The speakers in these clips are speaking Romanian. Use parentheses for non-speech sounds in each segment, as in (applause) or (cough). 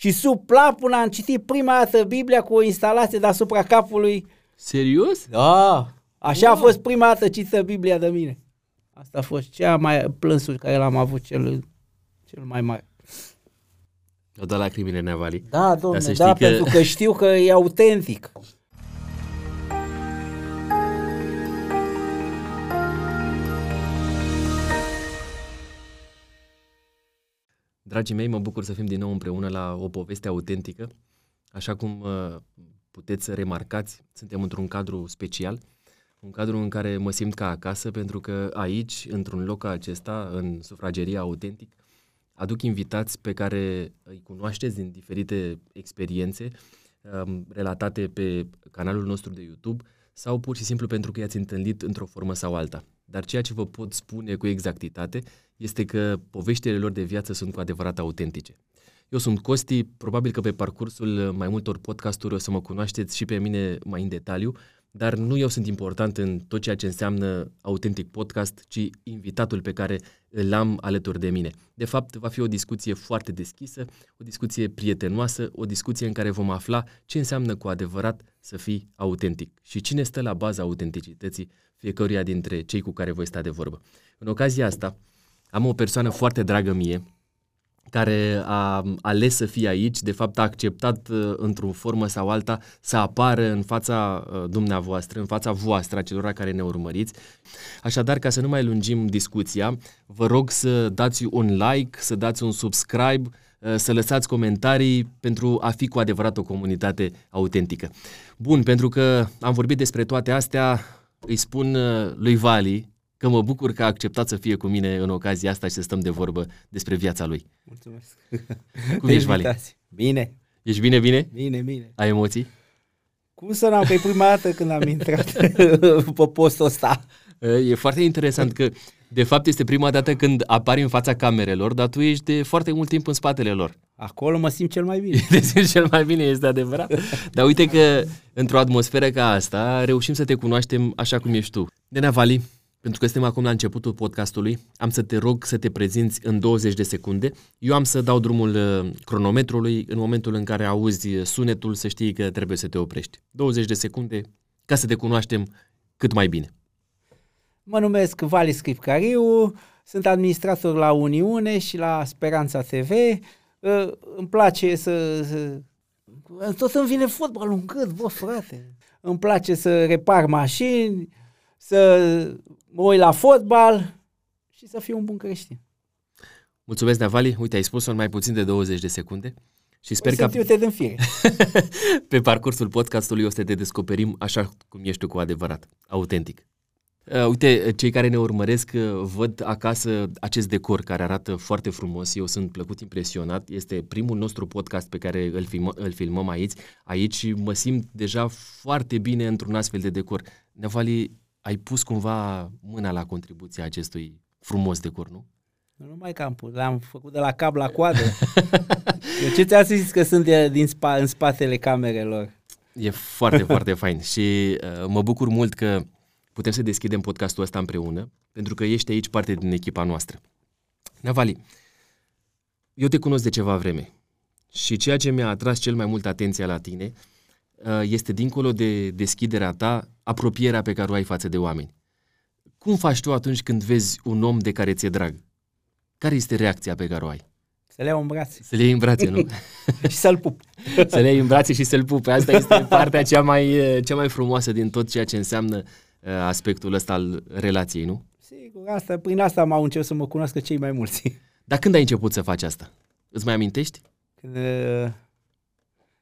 Și sub plapun am citit prima dată Biblia cu o instalație deasupra capului. Serios? Da, așa a fost prima dată citită Biblia de mine. Asta a fost cea mai plânsul care l-am avut cel, cel mai mare. Au dat lacrimile Nevali. Da, domnule, să da, știi că- pentru că știu că e autentic. (laughs) Dragii mei, mă bucur să fim din nou împreună la o poveste autentică. Așa cum uh, puteți să remarcați, suntem într-un cadru special, un cadru în care mă simt ca acasă, pentru că aici, într-un loc ca acesta, în sufrageria autentic, aduc invitați pe care îi cunoașteți din diferite experiențe um, relatate pe canalul nostru de YouTube sau pur și simplu pentru că i-ați întâlnit într-o formă sau alta. Dar ceea ce vă pot spune cu exactitate este că poveștile lor de viață sunt cu adevărat autentice. Eu sunt Costi, probabil că pe parcursul mai multor podcasturi o să mă cunoașteți și pe mine mai în detaliu, dar nu eu sunt important în tot ceea ce înseamnă autentic podcast, ci invitatul pe care îl am alături de mine. De fapt, va fi o discuție foarte deschisă, o discuție prietenoasă, o discuție în care vom afla ce înseamnă cu adevărat să fii autentic și cine stă la baza autenticității fiecăruia dintre cei cu care voi sta de vorbă. În ocazia asta, am o persoană foarte dragă mie, care a ales să fie aici, de fapt a acceptat uh, într-o formă sau alta să apară în fața uh, dumneavoastră, în fața voastră, a celor care ne urmăriți. Așadar, ca să nu mai lungim discuția, vă rog să dați un like, să dați un subscribe, uh, să lăsați comentarii pentru a fi cu adevărat o comunitate autentică. Bun, pentru că am vorbit despre toate astea, îi spun uh, lui Vali că mă bucur că a acceptat să fie cu mine în ocazia asta și să stăm de vorbă despre viața lui. Mulțumesc. (laughs) Cum ești, Vali? Invitați. Bine, Ești bine, bine? bine, bine. Ai emoții? Cum să n-am? Că e prima dată când am intrat (laughs) (laughs) pe postul ăsta. E foarte interesant că, de fapt, este prima dată când apari în fața camerelor, dar tu ești de foarte mult timp în spatele lor. Acolo mă simt cel mai bine. (laughs) Te simți cel mai bine, este adevărat. Dar uite că, într-o atmosferă ca asta, reușim să te cunoaștem așa cum ești tu. Nena Vali, pentru că suntem acum la începutul podcastului, am să te rog să te prezinți în 20 de secunde. Eu am să dau drumul uh, cronometrului în momentul în care auzi sunetul să știi că trebuie să te oprești. 20 de secunde ca să te cunoaștem cât mai bine. Mă numesc Vali Scripcariu, sunt administrator la Uniune și la Speranța TV. Uh, Îmi place să... să... Tot îmi vine fotbalul în gât, bă, frate. Îmi place să repar mașini, să mă uit la fotbal și să fiu un bun creștin. Mulțumesc, Navali. Uite, ai spus-o în mai puțin de 20 de secunde. Și sper Sper că Sunt eu te din fire. (laughs) pe parcursul podcastului o să te descoperim așa cum ești tu cu adevărat, autentic. Uh, uite, cei care ne urmăresc uh, văd acasă acest decor care arată foarte frumos. Eu sunt plăcut impresionat. Este primul nostru podcast pe care îl, filmă, îl filmăm aici. Aici și mă simt deja foarte bine într-un astfel de decor. Nevali, ai pus cumva mâna la contribuția acestui frumos decor, nu? Nu numai că am pus, l-am făcut de la cap la coadă. (laughs) Eu ce ți-am zis că sunt de- din spa, în spatele camerelor? E foarte, (laughs) foarte fain și uh, mă bucur mult că putem să deschidem podcastul ăsta împreună, pentru că ești aici parte din echipa noastră. Navali, eu te cunosc de ceva vreme și ceea ce mi-a atras cel mai mult atenția la tine uh, este dincolo de deschiderea ta, apropierea pe care o ai față de oameni. Cum faci tu atunci când vezi un om de care ți-e drag? Care este reacția pe care o ai? Să le iau în brațe Să le iei în brațe, nu? (laughs) și să-l pup. să le iei în brațe și să-l pupe. Asta este partea cea mai, eh, cea mai frumoasă din tot ceea ce înseamnă uh, aspectul ăsta al relației, nu? Sigur, asta, prin asta m-au început să mă cunoască cei mai mulți. (laughs) Dar când ai început să faci asta? Îți mai amintești? Când, uh,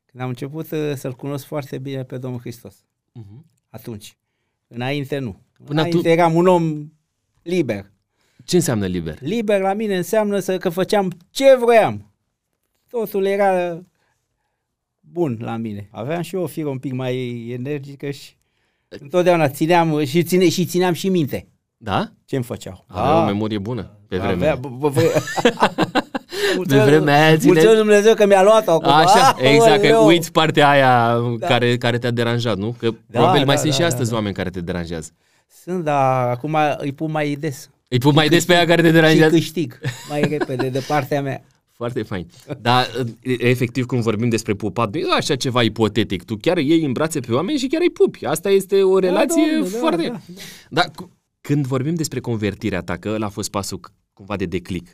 când am început uh, să-L cunosc foarte bine pe Domnul Hristos. Uh-huh. Atunci. Înainte nu. Până Înainte atu- eram un om liber. Ce înseamnă liber? Liber la mine înseamnă să, că făceam ce vroiam. Totul era bun la mine. Aveam și eu o firă un pic mai energică și întotdeauna țineam și, ține, și țineam și minte Da? ce-mi făceau. Avea o memorie bună pe vremea. Avea, bă, bă, vre... (laughs) Pe vremea aia ține- Mulțumesc Dumnezeu că mi-a luat-o acum. Așa, Ah, exact, că aoleu. uiți partea aia care, care te-a deranjat, nu? Că Da, probabil mai da, sunt da, și da, astăzi da. oameni care te deranjează. Sunt, dar acum îi pun mai des. Îi pun mai des pe aia care te Și deranjează? câștig mai repede de partea mea. Foarte fain. Dar, efectiv, când vorbim despre pupat, nu e așa ceva ipotetic. Tu chiar iei în brațe pe oameni și chiar îi pupi. Asta este o relație da, domnule, foarte... Da, da, da. Dar cu- când vorbim despre convertirea ta, că ăla a fost pasul c- cumva de declic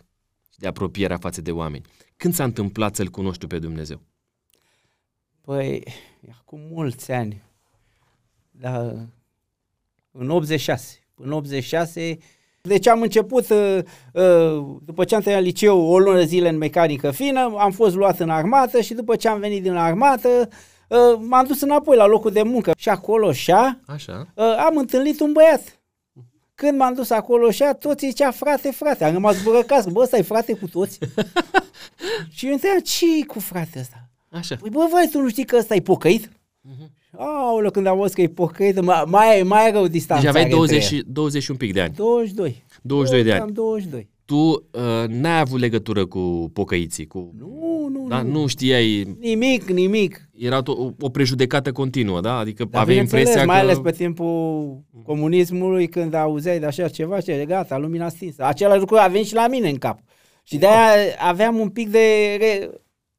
și de apropierea față de oameni, când s-a întâmplat să-L cunoști tu pe Dumnezeu? Păi, e acum mulți ani. Da, în 86. În 86, deci am început, uh, uh, după ce am terminat liceu, o lună de zile în mecanică fină, am fost luat în armată și după ce am venit din armată, uh, m-am dus înapoi la locul de muncă. Și acolo, șa, Așa? uh, am întâlnit un băiat. Când m-am dus acolo și toți zicea frate, frate, am rămas bărăcați, bă, ăsta e frate cu toți. (laughs) și eu întrebam, ce cu frate ăsta? Așa. Păi bă, vai, tu nu știi că ăsta e pocăit? Aoleu, când am văzut că e pocăit, mai, mai, mai rău distanța. Deci aveai 20, și- 20 și un pic de ani. 22. 22 de ani. Am 22. Tu uh, n-ai avut legătură cu pocăiții, cu... Nu, nu, Da, nu. nu știai, Nimic, nimic. era o, o prejudecată continuă, da? Adică Dar aveai bineînțeles, impresia mai că... ales pe timpul comunismului, când auzeai de așa ceva, și gata, lumina stinsă. Același lucru a venit și la mine în cap. Și de-aia aveam un pic de... Re...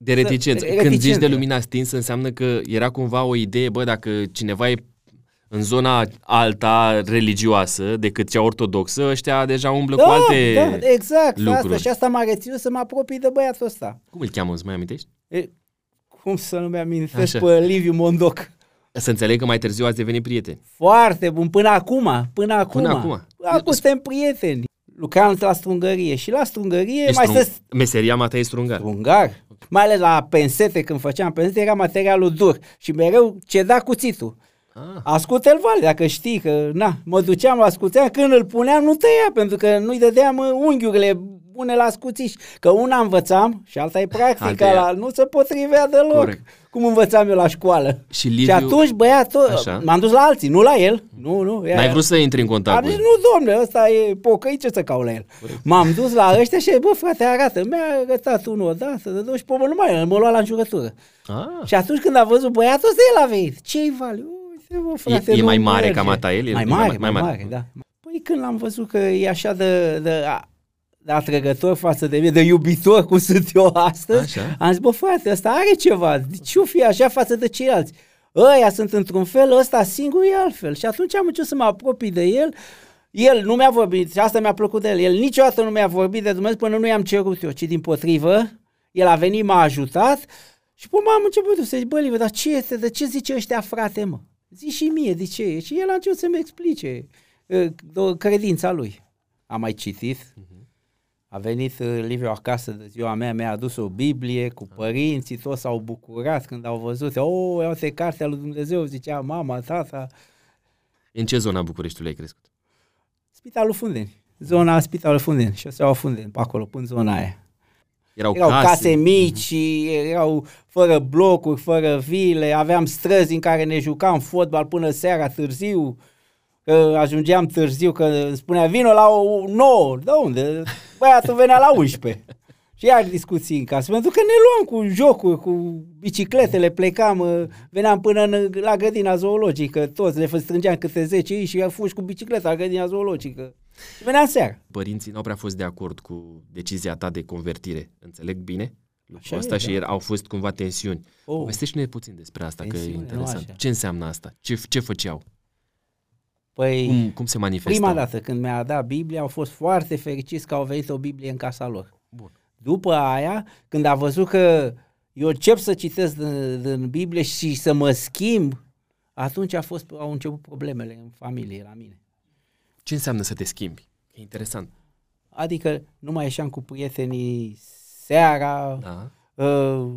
De reticență. Când Reticență. zici de lumina stinsă, înseamnă că era cumva o idee, bă, dacă cineva e în zona alta religioasă decât cea ortodoxă, ăștia deja umblă cu alte... da, exact, lucruri. asta. Și asta m-a reținut să mă apropii de băiatul ăsta. Cum îl cheamă, îți mai amintești? E, cum să nu mi-amintesc Așa. pe Liviu Mondoc. Să înțeleg că mai târziu ați devenit prieteni. Foarte bun, până acum, până acum. Până acum. Acum suntem prieteni. Lucram la strungărie și la strungărie Ești mai strung... stă Meseria ma ta e strungar. strungar. Mai ales la pensete, când făceam pensete, era materialul dur și mereu ceda cuțitul. Ah, Ascută-l vale, dacă știi că, na, mă duceam la scuțean, când îl puneam, nu tăia, pentru că nu-i dădeam uh, unghiurile bune la scuțiș. Că una învățam și alta e practica, Alta e- la, nu se potrivea deloc. Corect. Cum învățam eu la școală. Și Liviu- și atunci băiatul, Așa. m-am dus la alții, nu la el. Nu, nu. n-ai vrut să intri în contact Am cu zis, el. nu, domnule, ăsta e pocăit, ce să caut la el? M-am dus la ăștia și, bă, frate, arată. Mi-a arătat unul odată, de două și pe urmă nu mai el, mă lua la înjurătură. Ah, Și atunci când a văzut băiatul ăsta, el a venit. Ce-i vale? Uite, bă, frate, e nu mai mare merge. ca mata el? E- Mai e mare, mai- mai, mai mare, mare. da. Păi când l-am văzut că e așa de, de, de atrăgător față de mine, de iubitor cum sunt eu astăzi, Așa. am zis, bă, frate, ăsta are ceva. De ce o fi așa față de ceilalți? Ăia sunt într-un fel, ăsta singur e altfel. Și atunci am început să mă apropii de el. El nu mi-a vorbit, și asta mi-a plăcut de el, el niciodată nu mi-a vorbit de Dumnezeu până nu i-am cerut eu, ci din potrivă, el a venit, m-a ajutat și până am început eu să zic, bă, Liviu, dar ce este, de ce zice ăștia frate, mă? Zi și mie, de ce? Și el a început să-mi explice uh, do- credința lui. Am mai citit, a venit uh, Liviu acasă de ziua mea, mi-a adus o Biblie cu părinții, toți s-au bucurat când au văzut. Oh, uite cartea lui Dumnezeu, zicea mama, tata. În ce zona Bucureștiului ai crescut? Spitalul Fundeni. Zona Spitalul Fundeni. Și o Fundeni, pe acolo, până zona aia. Erau, Erau case, case mici, erau fără blocuri, fără vile, aveam străzi în care ne jucam fotbal până seara târziu, că ajungeam târziu, că îmi spunea, vină la o 9, de unde? Băiatul venea la 11. Și iar discuții în casă, pentru că ne luam cu jocuri, cu bicicletele, plecam, uh, veneam până în, la grădina zoologică, toți le strângeam câte 10 ei și fugi cu bicicleta la grădina zoologică. Și veneam seara. Părinții n-au prea fost de acord cu decizia ta de convertire. Înțeleg bine? Lucrul Așa ăsta e, și da. er- au fost cumva tensiuni. Oh. Povestește-ne puțin despre asta, că e Tensiune, nu interesant. așa. Ce înseamnă asta? Ce, ce făceau? Păi, Cum, cum se manifestau? Prima dată când mi-a dat Biblia, au fost foarte fericiți că au venit o Biblie în casa lor. Bun. După aia, când a văzut că eu încep să citesc din, din Biblie și să mă schimb, atunci a fost, au început problemele în familie, la mine. Ce înseamnă să te schimbi? E interesant. Adică nu mai ieșeam cu prietenii seara, Da? uh,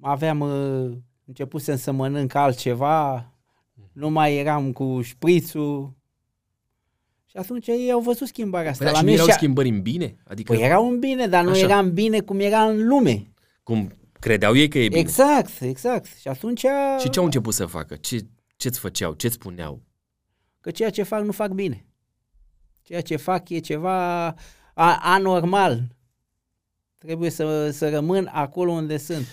aveam, uh, începusem să mănânc altceva, nu mai eram cu șprițul. Și atunci ei au văzut schimbarea asta. Păi, la și nu mine erau și- schimbări în bine? Adică Păi era un bine, dar nu Așa. eram bine cum era în lume. cum credeau ei că e bine? Exact, exact. Și atunci... Și ce au început să facă? Ce, ce-ți făceau? Ce-ți spuneau? Că ceea ce fac nu fac bine. Ceea ce fac e ceva a- anormal. Trebuie să, să rămân acolo unde sunt.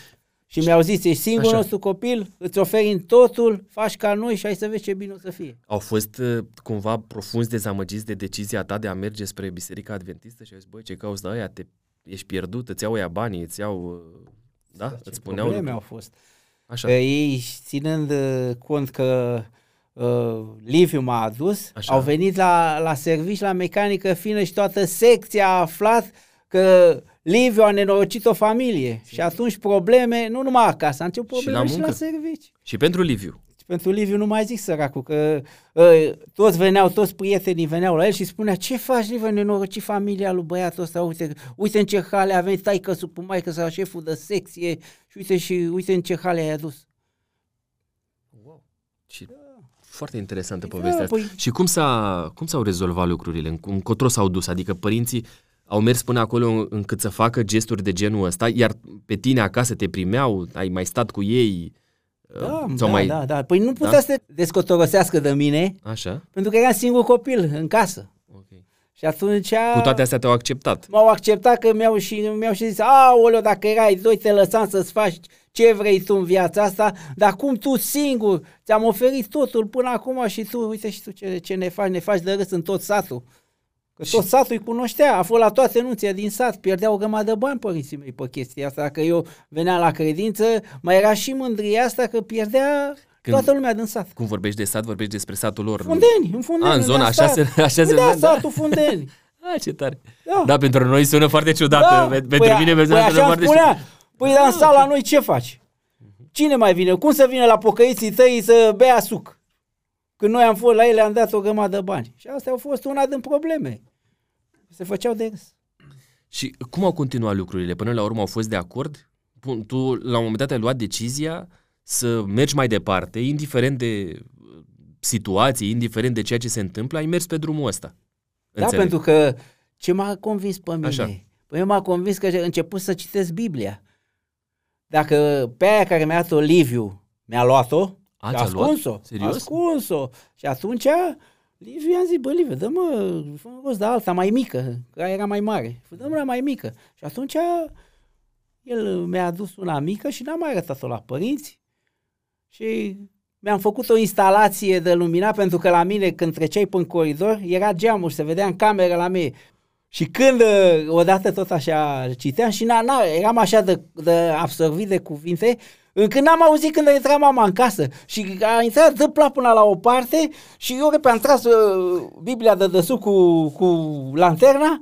Și mi-au zis, ești singurul Așa. nostru copil, îți oferim totul, faci ca noi și hai să vezi ce bine o să fie. Au fost uh, cumva profunzi dezamăgiți de decizia ta de a merge spre Biserica Adventistă și au zis, băi, ce cauți de aia? Te ești pierdut, îți iau ea banii, îți iau... Da? Ce îți spuneau probleme lucruri. au fost. Așa. Că ei, ținând uh, cont că uh, Liviu m-a adus, Așa. au venit la, la servici, la mecanică fină și toată secția a aflat că Liviu a nenorocit o familie. Și atunci probleme, nu numai acasă, a început Și la probleme și la, muncă. servici. Și pentru Liviu. Și pentru Liviu nu mai zic săracul, că uh, toți veneau, toți prietenii veneau la el și spunea, ce faci, Liviu, nenoroci familia lui băiatul ăsta, uite, uite în ce hale a venit taică cu maică sau șeful de secție și uite și uite în ce hale ai adus. Și foarte interesantă Da, povestea asta. păi- Și cum, s-a, cum s-au rezolvat lucrurile? În- Încotro s-au dus? Adică părinții au mers până acolo încât să facă gesturi de genul ăsta, iar pe tine acasă te primeau, ai mai stat cu ei? Da, sau da, mai... da, da. Păi nu putea Da? să se descotorosească de mine, Așa? pentru că eram singur copil în casă. Okay. Și atunci Cu toate astea te-au acceptat. m-au acceptat că mi-au și, mi-au și zis, aoleo, dacă erai doi, te lăsam să-ți faci ce vrei tu în viața asta, dar cum tu singur ți-am oferit totul până acum și tu, uite și tu ce, ce ne faci, ne faci de râs în tot satul. Că tot satul îi cunoștea, a fost la toate nunțile din sat, pierdeau o grămadă de bani părinții mei pe chestia asta, dacă eu veneam la credință, mai era și mândria asta că pierdea Când- toată lumea din sat. Cum vorbești de sat, vorbești despre satul lor. Fundeni, în Fundeni. A, în zona, în așa sat. se, așa se Păi da, vede, da? satul Fundeni. A, (laughs) ce tare. Da. Da, pentru noi sună foarte ciudat. Da, Pe- Pentru păi, mine păi sună așa îmi foarte spunea. Păi dar în sala noi ce faci? Cine mai vine? Cum să vină la pocăiții tăi să bea suc? Când noi am fost la ele, am dat o grămadă de bani. Și astea au fost una din probleme. Se făceau de râs. Și cum au continuat lucrurile? Până la urmă au fost de acord? Bun, Tu la un moment dat ai luat decizia să mergi mai departe, indiferent de uh, situații, indiferent de ceea ce se întâmplă, ai mers pe drumul ăsta. Da, Înțeleg. pentru că ce m-a convins pe mine? Așa. Păi eu m-a convins că am început să citesc Biblia. Dacă pe aia care mi-a dat-o Liviu mi-a luat-o, A, și ți-a luat? ascuns-o, Serios? ascuns-o. Și atunci Liviu i-am zis, bă, Liviu, dă-mă, fă rost de alta mai mică, care era mai mare. Dă-mă la mai mică. Și atunci el mi-a adus una mică și n-am mai arătat-o la părinți. Și mi-am făcut o instalație de luminat pentru că la mine când treceai pe coridor era geamul și se vedea în cameră la mine. Și când uh, odată tot așa citeam și na, na, eram așa de, de absorbit de cuvinte, încât n-am auzit când a intrat mama în casă. Și a intrat de până la o parte și eu repede am tras uh, Biblia de desubt cu, cu lanterna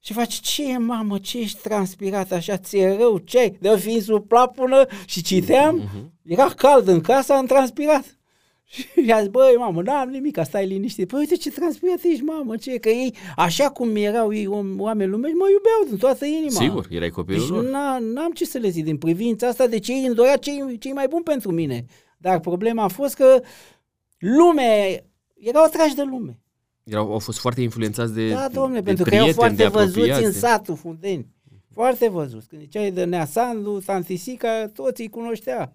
și face, ce e, mamă, ce ești transpirat așa, ți-e rău, ce ai? De fiind sub plapună și citeam, era cald în casă, am transpirat. (laughs) Și i-a zis, băi, mamă, n-am nimic, stai liniștit. Păi uite ce transpirat ești, mamă, ce e? Că ei, așa cum erau ei om, oameni lumești, mă iubeau din toată inima. Sigur, erai copilul Deci lor. n-a- n-am ce să le zic din privința asta, deci ei îmi dorea cei, cei mai buni pentru mine. Dar problema a fost că lumea, erau atrași de lume. Erau, au fost foarte influențați de Da, domnule, de pentru că erau prieteni, de foarte văzuți apropiați, în de- satul Fundeni. Foarte văzuți. Când ziceai de Nea Sandu, Tantisica, toți îi cunoștea.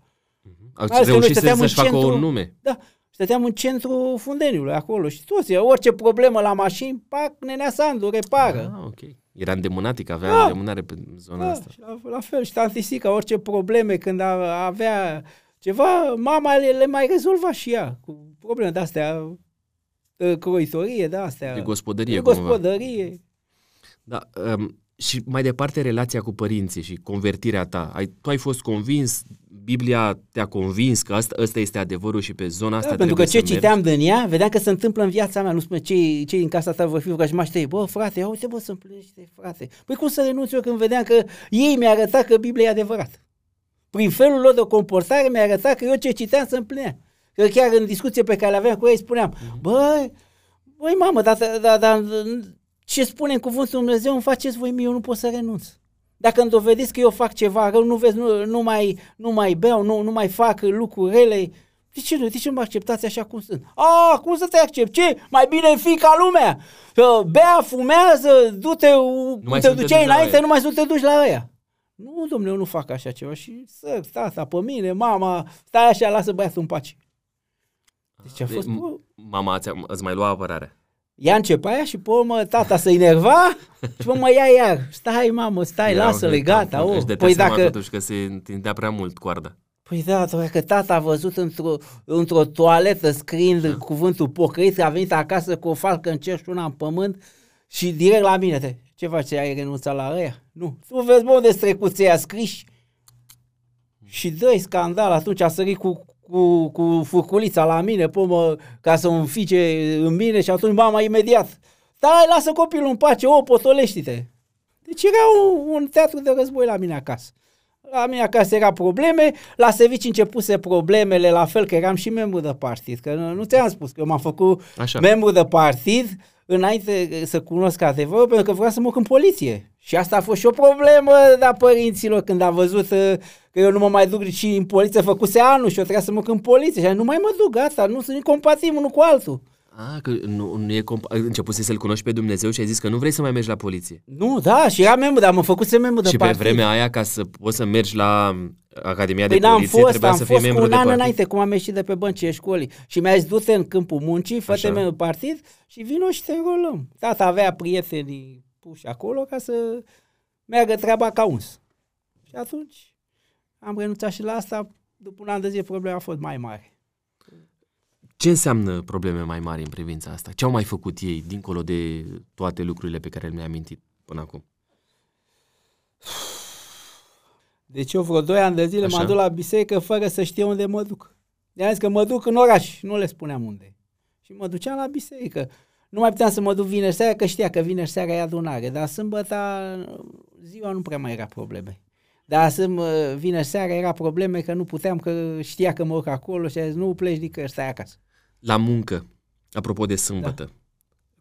Au Mai ales că noi reușit să, stăteam în să-și facă centru- un nume. Da, stăteam în centru Fundeniului acolo și toți, orice problemă la mașini, pac, Nenea Sandu, repară. Ah, ok. Era îndemânatic, avea Da. îndemânare pe zona Da, asta. și la, la fel, și Tantisica, orice probleme când a, avea ceva, mama le, le mai rezolva și ea, cu probleme de-astea, de croitorie, de-astea. De gospodărie, de cumva. gospodărie. Da, um, și mai departe relația cu părinții și convertirea ta. Ai, tu ai fost convins, Biblia te-a convins că asta, ăsta este adevărul și pe zona asta Da, pentru că trebuie ce să citeam din ea, vedeam că se întâmplă în viața mea. Nu spune cei, cei din casa ta vor fi vrăjmași tăi. Bă, frate, ia uite, bă, să împlinește, frate. Păi cum să renunț eu când vedeam că ei mi-a arătat că Biblia e adevărat? Prin felul lor de comportare mi-a arătat că eu ce citeam să împlinea. Că chiar în discuție pe care le aveam cu ei spuneam, băi, băi mamă, dar, dar, dar ce spune în cuvântul Dumnezeu îmi faceți voi mie, eu nu pot să renunț. Dacă îmi dovediți că eu fac ceva rău, nu vezi, nu, nu, mai, nu mai beau, nu, nu mai fac lucruri rele, de ce nu? De ce nu mă acceptați așa cum sunt? A, cum să te accept? Ce? Mai bine fi ca lumea. Că bea, fumează, du-te, mai te să nu te duceai duci la înainte, ăia. nu mai să nu te duci la ăia. Nu, domnule, eu nu fac așa ceva. Și să, tata, pe mine, mama, stai așa, lasă băiatul în pace. Deci a fost... De- bă, Mama îți, îți mai lua apărarea. Ea începe aia și pe urmă tata se enerva și pe urmă ia iar. Stai, mamă, stai, Era- lasă-le, gata. Își Oh. dădea Păi seama dacă, totuși că se întindea prea mult coarda. Păi da, doar că tata a văzut într-o, într-o toaletă scriind da. cuvântul pocăit, a venit acasă cu o falcă în cerș și una în pământ și direct la mine. Te, Ce faci, ai renunțat la ăia? Nu. Tu vezi, bă, unde strecuței a scriși? Și dă scandal, atunci a sărit cu, cu, cu furculița la mine, mă, ca să îmi fice în mine și atunci mama imediat. Stai, lasă copilul în pace, o, potolește-te. Deci era un, un teatru de război la mine acasă. La mine acasă era probleme, la servici începuse problemele, la fel că eram și membru de partid, că nu, nu ți-am spus că eu m-am făcut Așa. membru de partid înainte să cunosc adevărul, pentru că vreau să mă în poliție. Și asta a fost și o problemă da părinților când a văzut uh, că eu nu mă mai duc și în poliție, făcuse anul și eu trebuia să mă în poliție. Și nu mai mă duc, gata, nu sunt incompatibil unul cu altul. Ah, că nu, nu e comp- începuse să-L cunoști pe Dumnezeu și ai zis că nu vrei să mai mergi la poliție. Nu, da, și era membru, dar mă făcuse membru de Și partid. pe vremea aia, ca să poți să mergi la Academia păi de Poliție, fost, trebuia am să fii fii membru un de an partid. înainte, cum am ieșit de pe băncile școlii. Și mi-a zis, du-te în câmpul muncii, fă-te Așa. membru de partid și vino și te înrolăm. Tata avea prieteni puși acolo ca să meargă treaba ca uns. Și atunci am renunțat și la asta. După un an de zile problema a fost mai mare. Ce înseamnă probleme mai mari în privința asta? Ce au mai făcut ei, dincolo de toate lucrurile pe care le-ai amintit până acum? Deci eu vreo 2 ani de zile Așa. m-am dus la biserică fără să știe unde mă duc. I-am zis că mă duc în oraș, nu le spuneam unde. Și mă duceam la biserică. Nu mai puteam să mă duc vineri seara, că știa că vineri seara e adunare, dar sâmbătă ziua nu prea mai era probleme. Dar sâmb, vineri seara era probleme că nu puteam, că știa că mă urc acolo și a zis, nu pleci nicăieri, stai acasă. La muncă, apropo de sâmbătă, da.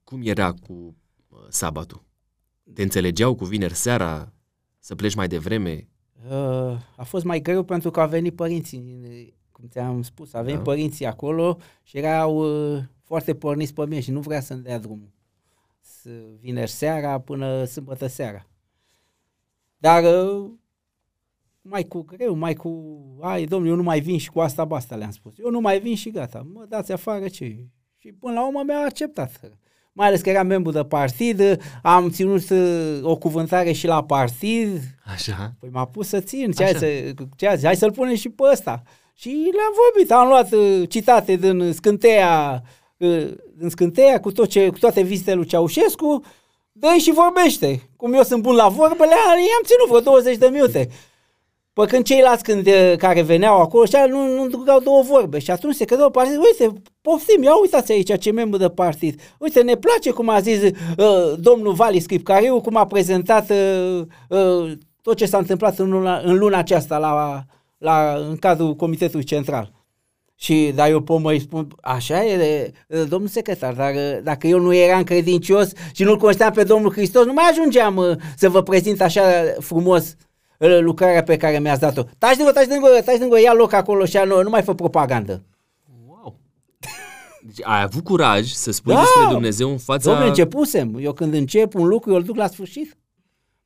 cum era cu uh, sabatul? Te înțelegeau cu vineri seara să pleci mai devreme? Uh, a fost mai greu pentru că au venit părinții, cum ți-am spus, au venit Da. părinții acolo și erau uh, foarte porniți pe mine și nu vrea să-mi dea drumul. Să vineri seara până sâmbătă seara. Dar uh, mai cu greu, mai cu, ai domnule, eu nu mai vin și cu asta basta le-am spus. Eu nu mai vin și gata, mă dați afară ce Și până la urmă mi-a acceptat. Mai ales că eram membru de partid, am ținut uh, o cuvântare și la partid, Așa? Păi m-a pus să țin, ce hai, Așa. să, ce hai, hai să-l punem și pe ăsta. Și le-am vorbit, am luat uh, citate din scânteia, uh, din scânteia cu, tot ce, cu toate vizitele lui Ceaușescu, dă și vorbește. Cum eu sunt bun la vorbele, i-am ținut vreo 20 de minute. Păi când ceilalți când, uh, care veneau acolo și nu, nu ducau două vorbe și atunci se credeau partid, uite, poftim, ia uitați aici ce membru de partid. Uite, ne place cum a zis uh, domnul Vali Scripcariu, cum a prezentat uh, uh, tot ce s-a întâmplat în luna, în luna aceasta la, la, în cadrul Comitetului Central. Și dar eu pot mai spun, așa e, de, domnul secretar, dar uh, dacă eu nu eram credincios și nu-L cunoșteam pe Domnul Hristos, nu mai ajungeam uh, să vă prezint așa frumos uh, lucrarea pe care mi-ați dat-o. Taci din gură, taci din gură, taci din gură, ia loc acolo și nu, nu mai fă propagandă. Wow! Deci ai avut curaj să spui Da! despre Dumnezeu în fața... Domnule, începusem. Eu când încep un lucru, eu îl duc la sfârșit.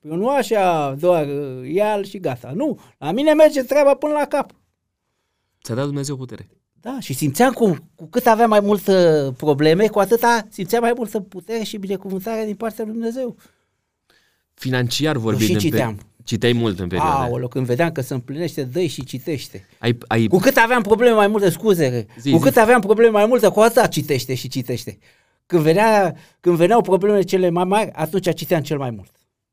Eu nu așa doar uh, ia și gata. Nu, la mine merge treaba până la cap. Ți-a dat Dumnezeu putere. Da, și simțeam cum, cu cât aveam mai multe probleme, cu atâta simțeam mai multă putere și binecuvântare din partea lui Dumnezeu. Financiar vorbind... și în pe- citeam. Citeai mult în perioada aia. Aoleu, când vedeam că se împlinește, dă și citește. Ai, ai, Cu cât aveam probleme mai multe, scuze, Zi, cu zi. cât aveam probleme mai multe, cu atât citește și citește. Când, venea, când veneau problemele cele mai mari, atunci citeam cel mai mult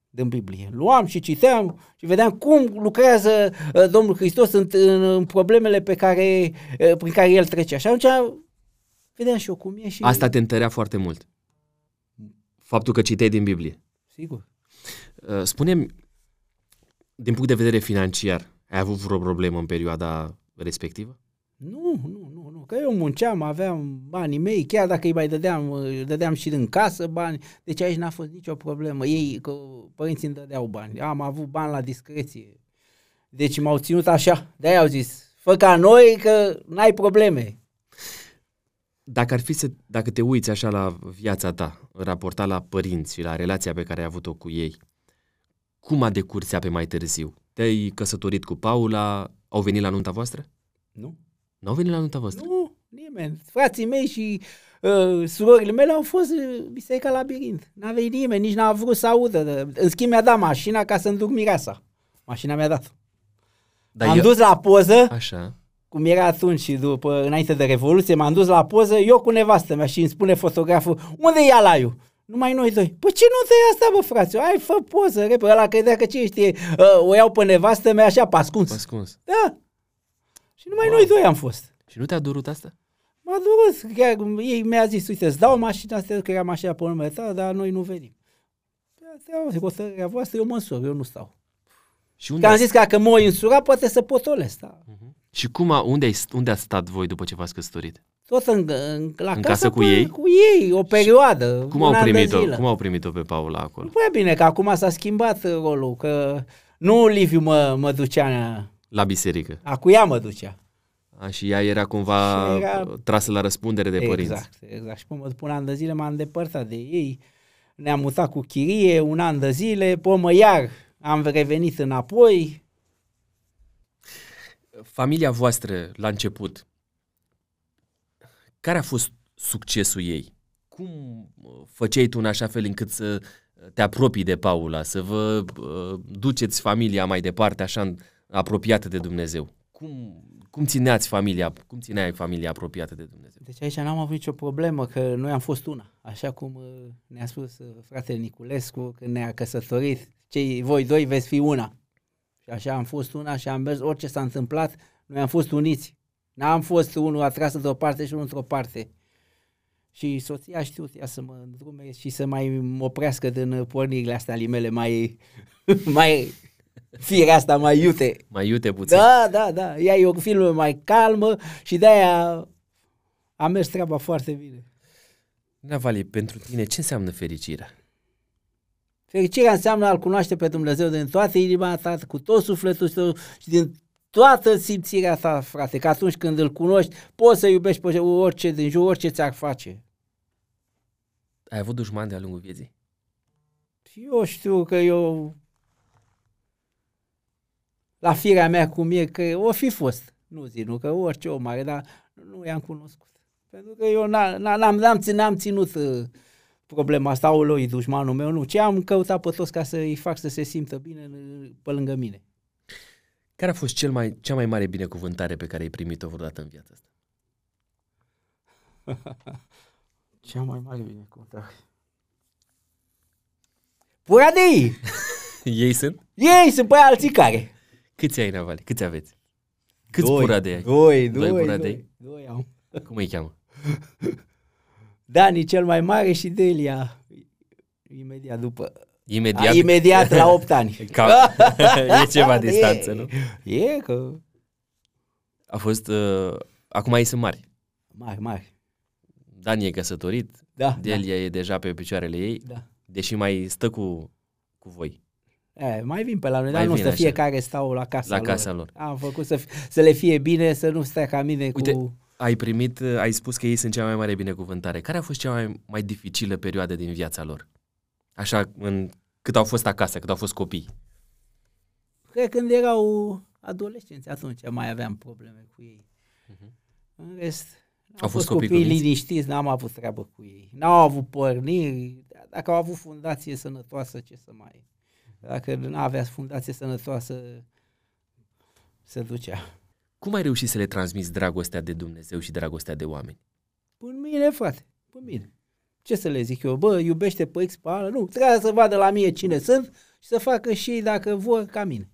din Biblie. Luam și citeam și vedeam cum lucrează uh, Domnul Hristos în, în, în problemele pe care, uh, prin care El trece. Și atunci vedeam și eu cum e și... Asta te întărea foarte mult. Faptul că citeai din Biblie. Sigur. Uh, Spune-mi, din punct de vedere financiar, ai avut vreo problemă în perioada respectivă? Nu, nu, nu, nu, că eu munceam, aveam banii mei, chiar dacă îi mai dădeam, îi dădeam și din casă bani, deci aici n-a fost nicio problemă. Ei, că părinții îmi dădeau bani, am avut bani la discreție. Deci m-au ținut așa, de-aia au zis, fă ca noi că n-ai probleme. Dacă ar fi să, dacă te uiți așa la viața ta, raportat la părinți și la relația pe care ai avut-o cu ei, cum a decurs ea pe mai târziu? Te-ai căsătorit cu Paula, au venit la nunta voastră? Nu? Nu au venit la nunta voastră? Nu, nimeni. Frații mei și uh, surorile mele au fost uh, biserica labirint. N-a venit nimeni, nici n-a vrut să audă. În schimb mi-a dat mașina ca să-mi duc mireasa. Mașina mi-a dat. Dar Am eu- dus la poză, Așa. cum era atunci și după, înainte de Revoluție, m-am dus la poză, eu cu nevastă mea și îmi spune fotograful, unde e alaiul? Numai noi doi. Păi ce nu te asta, bă, frate? Hai, fă poză, repede. Ăla credea că ce știe, uh, o iau pe nevastă mea așa, pascuns. Ascuns. Da. Și numai Wow. noi doi am fost. Și nu te-a durut asta? M-a durut, chiar ei mi-a zis, uite, îți dau mașina asta, că era mașina pe numele ta, dar noi nu venim. Păi Asta e o hotărârea voastră, eu mă însur, eu nu stau. Și unde, Că am ați- zis că dacă mă însura, poate să potolesc, da. și cum a, unde, ai, unde ați stat voi după ce v-ați căsătorit? Tot în, în, la În casă, casă cu pe- ei? Cu ei, o perioadă. Cum un au an de primit-o? zile. Cum au primit-o pe Paula acolo? Păi bine, că acum s-a schimbat uh, rolul, că nu Liviu mă, mă ducea, La biserică. acu ea mă ducea. A, și ea era cumva Și era- trasă la răspundere de părinți. Exact, exact. Și până după un an de zile m-am îndepărtat de ei, ne-am mutat cu chirie un an de zile, până iar am revenit înapoi. Familia voastră, la început, care a fost succesul ei? Cum uh, făceai tu în așa fel încât să te apropii de Paula, să vă uh, duceți familia mai departe, așa în- apropiată de Dumnezeu? Cum, cum țineați familia, cum țineai familia apropiată de Dumnezeu? Deci aici n-am avut nicio problemă, că noi am fost una. Așa cum uh, ne-a spus uh, fratele Niculescu când ne-a căsătorit, cei voi doi veți fi una. Și așa am fost una și am mers, orice s-a întâmplat, noi am fost uniți. N-am fost unul atras într-o parte și unul într-o parte. Și soția a știut ea să mă îndrume și să mai mă oprească din pornirile astea ale mele mai, (laughs) mai firea asta mai iute. Mai iute puțin. Da, da, da. Ea e o filmă mai calmă și de-aia a mers treaba foarte bine. Navali, pentru tine ce înseamnă fericirea? Fericirea înseamnă a-L cunoaște pe Dumnezeu din toată inima ta, cu tot sufletul tău și din toată simțirea ta, frate, că atunci când îl cunoști, poți să iubești pe orice din jur, orice ți-ar face. Ai avut dușman de-a lungul vieții? Și eu știu că eu, la firea mea cum e, că o fi fost. Nu zic, nu că orice om are, dar nu i-am cunoscut. Pentru că eu n- n- n-am, n-am, țin, n-am ținut uh, problema asta, o lui dușmanul meu, nu. Ce am căutat pe toți ca să îi fac să se simtă bine în- pe lângă mine. Care a fost cel mai, cea mai mare binecuvântare pe care ai primit-o vreodată în viața asta? (laughs) Cea mai mare binecuvântare. Puradei! (laughs) Ei sunt? Ei sunt pe alții care? Câți ai, Navali? Câți aveți? Câți Doi. puradei ai? Doi, Doi doi, puradei? doi, doi am. (laughs) Cum îi cheamă? Dani cel mai mare și Delia imediat după. Imediat. Imediat, imediat la 8 ani. (laughs) Ca... e ceva distanță, E. nu? E că A fost... Uh, acum ei sunt mari. mare, mare. Dani e căsătorit, Da, Delia e deja pe picioarele ei, da. deși mai stă cu, cu voi, da. E, mai vin pe la noi, Mai dar nu vin stă așa. fiecare stau la casa la lor. casa lor. Am făcut să, f- să le fie bine, să nu stea ca mine Uite, cu... Ai primit, uh, ai spus că ei sunt cea mai mare binecuvântare. Care a fost cea mai, mai dificilă perioadă din viața lor? Așa, în, cât au fost acasă, cât au fost copii. Cred că când erau adolescenți, atunci mai aveam probleme cu ei. În rest, Au au fost fost copii copii cuminți? liniștiți, n-am avut treabă cu ei. N-au avut porniri, dacă au avut fundație sănătoasă, ce să mai... Dacă nu avea fundație sănătoasă, se ducea. Cum ai reușit să le transmiți dragostea de Dumnezeu și dragostea de oameni? Până mine, frate, până mine. Ce să le zic eu? Bă, iubește pe X, pe ala. Nu, trebuie să vadă la mine cine sunt și să facă și ei, dacă vor, ca mine.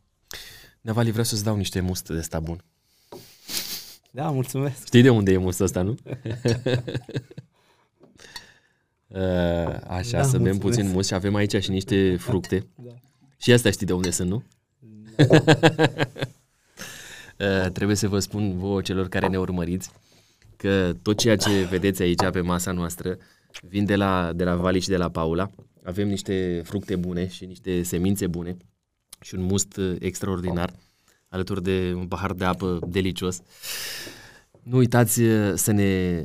Navali, vreau să-ți dau niște must de ăsta bun. Da, mulțumesc. Știi de unde e mustul ăsta, nu? (laughs) Uh, Așa, Da, să bem mulțumesc. puțin must și avem aici și niște fructe. Da. Și asta știi de unde sunt, nu? (laughs) Uh, trebuie să vă spun vouă celor care ne urmăriți că tot ceea ce vedeți aici pe masa noastră vin de la, de la Vali și de la Paula. Avem niște fructe bune și niște semințe bune și un must uh, extraordinar alături de un pahar de apă delicios. Nu uitați uh, să ne,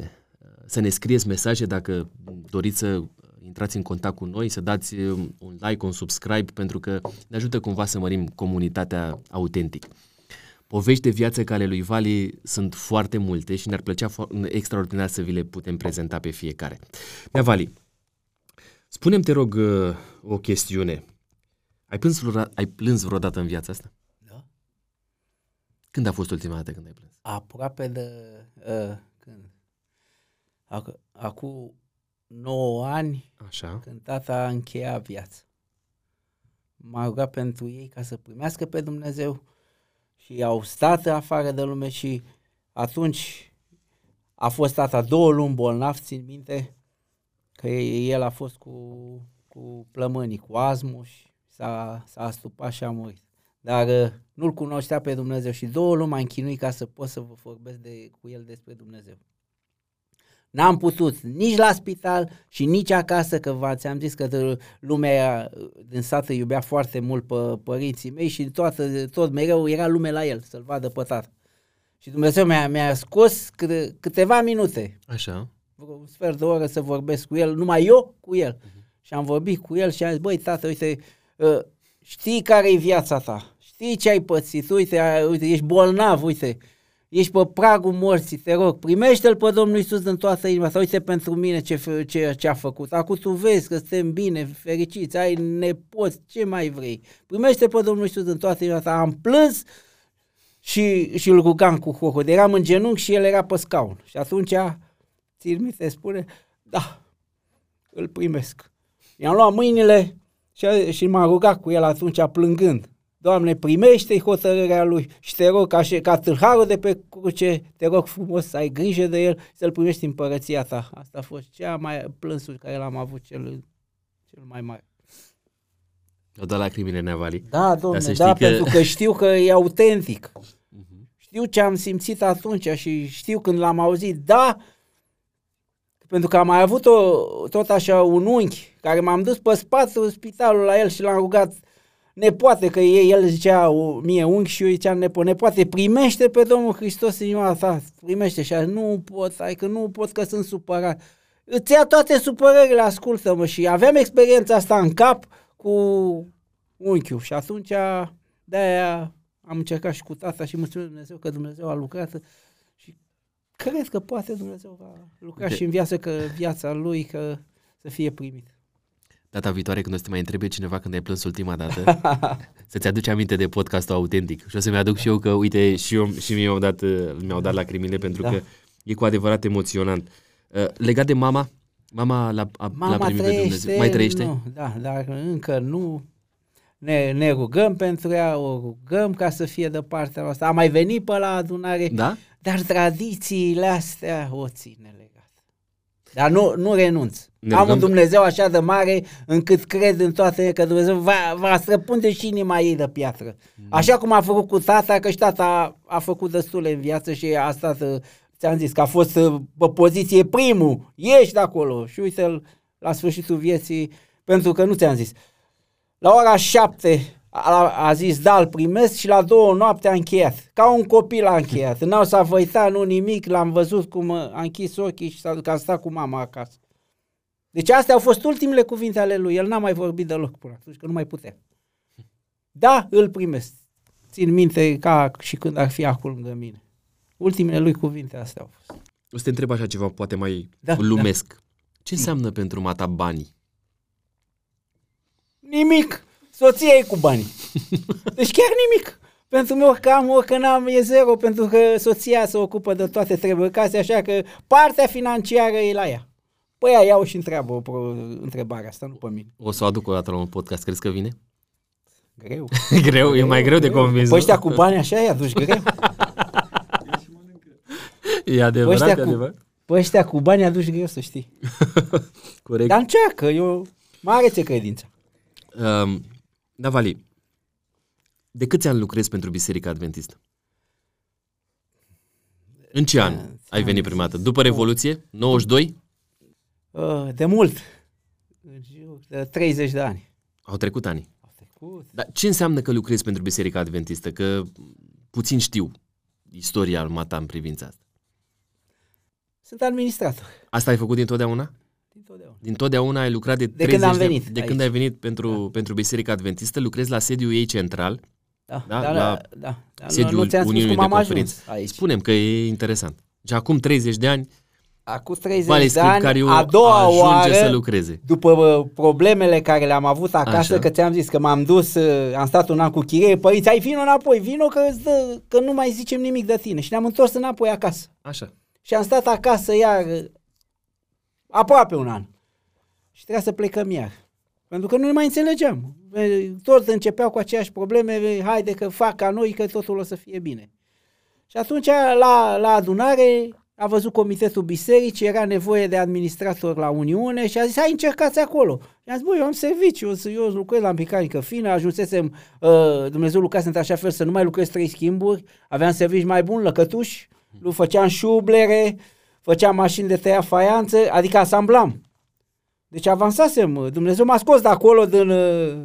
să ne scrieți mesaje dacă doriți să intrați în contact cu noi, să dați uh, un like, un subscribe, pentru că ne ajută cumva să mărim comunitatea autentic. Povești de viață ca ale lui Vali sunt foarte multe și ne-ar plăcea fo- extraordinar să vi le putem prezenta pe fiecare. Nea Vali, spune-mi, te rog, uh, o chestiune. Ai plâns, vreodată, ai plâns vreodată în viața asta? Da. Când a fost ultima dată când ai plâns? aproape de uh, când? Ac- Acum 9 ani Așa. când tata a încheiat viața. M-a rugat pentru ei ca să primească pe Dumnezeu și au stat afară de lume și atunci a fost tata două luni bolnav, țin minte, că el a fost cu, cu plămânii, cu azmul și s-a, s-a astupat și a murit. Dar uh, nu-L cunoștea pe Dumnezeu și două luni m-a închinuit ca să pot să vă vorbesc de, cu el despre Dumnezeu. N-am putut nici la spital și nici acasă, că v am zis că lumea din sat îi iubea foarte mult pe părinții mei și toată, tot mereu era lume la el, să-l vadă pe tată. Și Dumnezeu mi-a, mi-a scos câte, câteva minute, Așa. un sfert de oră să vorbesc cu el, numai eu cu el. Uh-huh. Și am vorbit cu el și am zis, băi tată, uite, uh, știi care e viața ta, știi ce ai pățit, uite, uite ești bolnav, uite, ești pe pragul morții, te rog, primește-L pe Domnul Iisus în toată inima ta, uite pentru mine ce, ce, ce a făcut. Acum tu vezi că suntem bine, fericiți, ai nepoți, ce mai vrei. Primește pe Domnul Iisus în toată inima ta. Am plâns și, și îl rugam cu hohod. Eram în genunchi și el era pe scaun. Și atunci, țin mi se spune, da, îl primesc. I-am luat mâinile și, și m-a rugat cu el atunci plângând. Doamne, primește-i hotărârea lui și te rog ca, și, ca tâlharul de pe cruce, te rog frumos să ai grijă de el, să-l primești în părăția ta. Asta a fost cea mai plânsul care l-am avut cel, cel mai mare. O dat lacrimile Nevali. Da, domnule, da, că... pentru că știu că e autentic. Uh-huh. (laughs) Știu ce am simțit atunci și știu când l-am auzit, da, pentru că am mai avut o, tot așa un unchi care m-am dus pe spatul spitalul la el și l-am rugat nepoate, că el zicea mie unghi și eu ziceam nepo, nepoate, primește pe Domnul Hristos în inima ta, primește. Și nu pot, ai că nu pot că sunt supărat. Îți ia toate supărările, ascultă-mă. Și aveam experiența asta în cap cu unchiul. Și atunci de-aia am încercat și cu tata și mulțumesc Dumnezeu că Dumnezeu a lucrat. Și cred că poate Dumnezeu va lucra de... și în viață, că viața lui că să fie primit data viitoare când o să te mai întrebe cineva când ai plâns ultima dată, (laughs) să-ți aduci aminte de podcastul autentic. Și o să-mi aduc și eu că, uite, și, eu, și mi-au dat, mi-au dat lacrimile pentru da. că e cu adevărat emoționant. Uh, legat de mama, mama l-a, a, mama l-a primit trăiește, pe Dumnezeu. Mai trăiește? Nu, da, dar încă nu. Ne, ne rugăm pentru ea, o rugăm ca să fie de partea noastră. A mai venit pe la adunare, da? dar tradițiile astea o ține dar nu, nu renunț. Ne Am un Dumnezeu așa de mare încât cred în toate că Dumnezeu va, va străpunde și inima ei de piatră. Mm. Așa cum a făcut cu tata, că și tata a, a făcut destule în viață și a stat, uh, ți-am zis, că a fost uh, pe poziție primul, ieși de acolo și uite la sfârșitul vieții, pentru că nu ți-am zis. La ora șapte a, a zis da, îl primesc și la două noapte a încheiat. Ca un copil a încheiat. N-au să văitat, nu nimic, l-am văzut cum a închis ochii și s-a, că a stat cu mama acasă. Deci astea au fost ultimele cuvinte ale lui. El n-a mai vorbit deloc până atunci, că nu mai putea. Da, îl primesc. Țin minte ca și când ar fi acolo lângă mine. Ultimele lui cuvinte astea au fost. O să te întreb așa ceva, poate mai da, lumesc. Da. Ce înseamnă pentru mata banii? Nimic soția e cu bani. (laughs) Deci chiar nimic. Pentru mine că am, orică n-am, e zero, pentru că soția se ocupă de toate treburile case, așa că partea financiară e la ea. Păi ea iau și întreabă o pro, întrebare asta, nu pe mine. O să o aduc o dată la un podcast, crezi că vine? Greu. greu, (laughs) greu, e mai greu, greu de convins. Păi ăștia cu bani așa e aduci greu. (laughs) e adevărat, e adevărat. Păi ăștia cu bani aduci greu, să știi. Corect. Dar încearcă, eu mare ți credință. Um, Navali, de câți ani lucrezi pentru Biserica Adventistă? În ce an ai venit prima dată? După Revoluție? 92? Uh, de mult. De 30 de ani. Au trecut ani. Au trecut. Dar ce înseamnă că lucrezi pentru Biserica Adventistă? Că puțin știu istoria lui Mata în privința asta. Sunt administrator. Asta ai făcut dintotdeauna? Dintotdeauna. Dintotdeauna ai lucrat de, de când am venit de, de când ai venit pentru, da. pentru Biserica Adventistă, lucrezi la sediul ei central. Da, da, da, la da, da. sediul nu, nu Uniunii de Conferințe. Spunem că e interesant. Și acum 30 de ani Acum 30 Vale de ani, a doua oară, să lucreze. după problemele care le-am avut acasă, Așa. că ți-am zis că m-am dus, uh, am stat un an cu chirie, părinți, ai vino înapoi, vino că, dă, că nu mai zicem nimic de tine. Și ne-am întors înapoi acasă. Așa. Și am stat acasă iar aproape un an. și trebuia să plecăm iar. Pentru că nu ne mai înțelegeam. Toți începeau cu aceeași probleme, haide că fac ca noi, că totul o să fie bine. Și atunci, la, la adunare, a văzut comitetul bisericii, era nevoie de administrator la Uniune și a zis, hai încercați acolo. Și am zis, băi, eu am serviciu, eu, eu lucrez la mecanică fină, ajunsesem, uh, Dumnezeu lucrase într-așa fel să nu mai lucrez trei schimburi, aveam servici mai bun, lăcătuși, lu făceam șublere, făceam mașini de tăia faianță, adică asamblam. Deci avansasem, Dumnezeu m-a scos de acolo din, uh,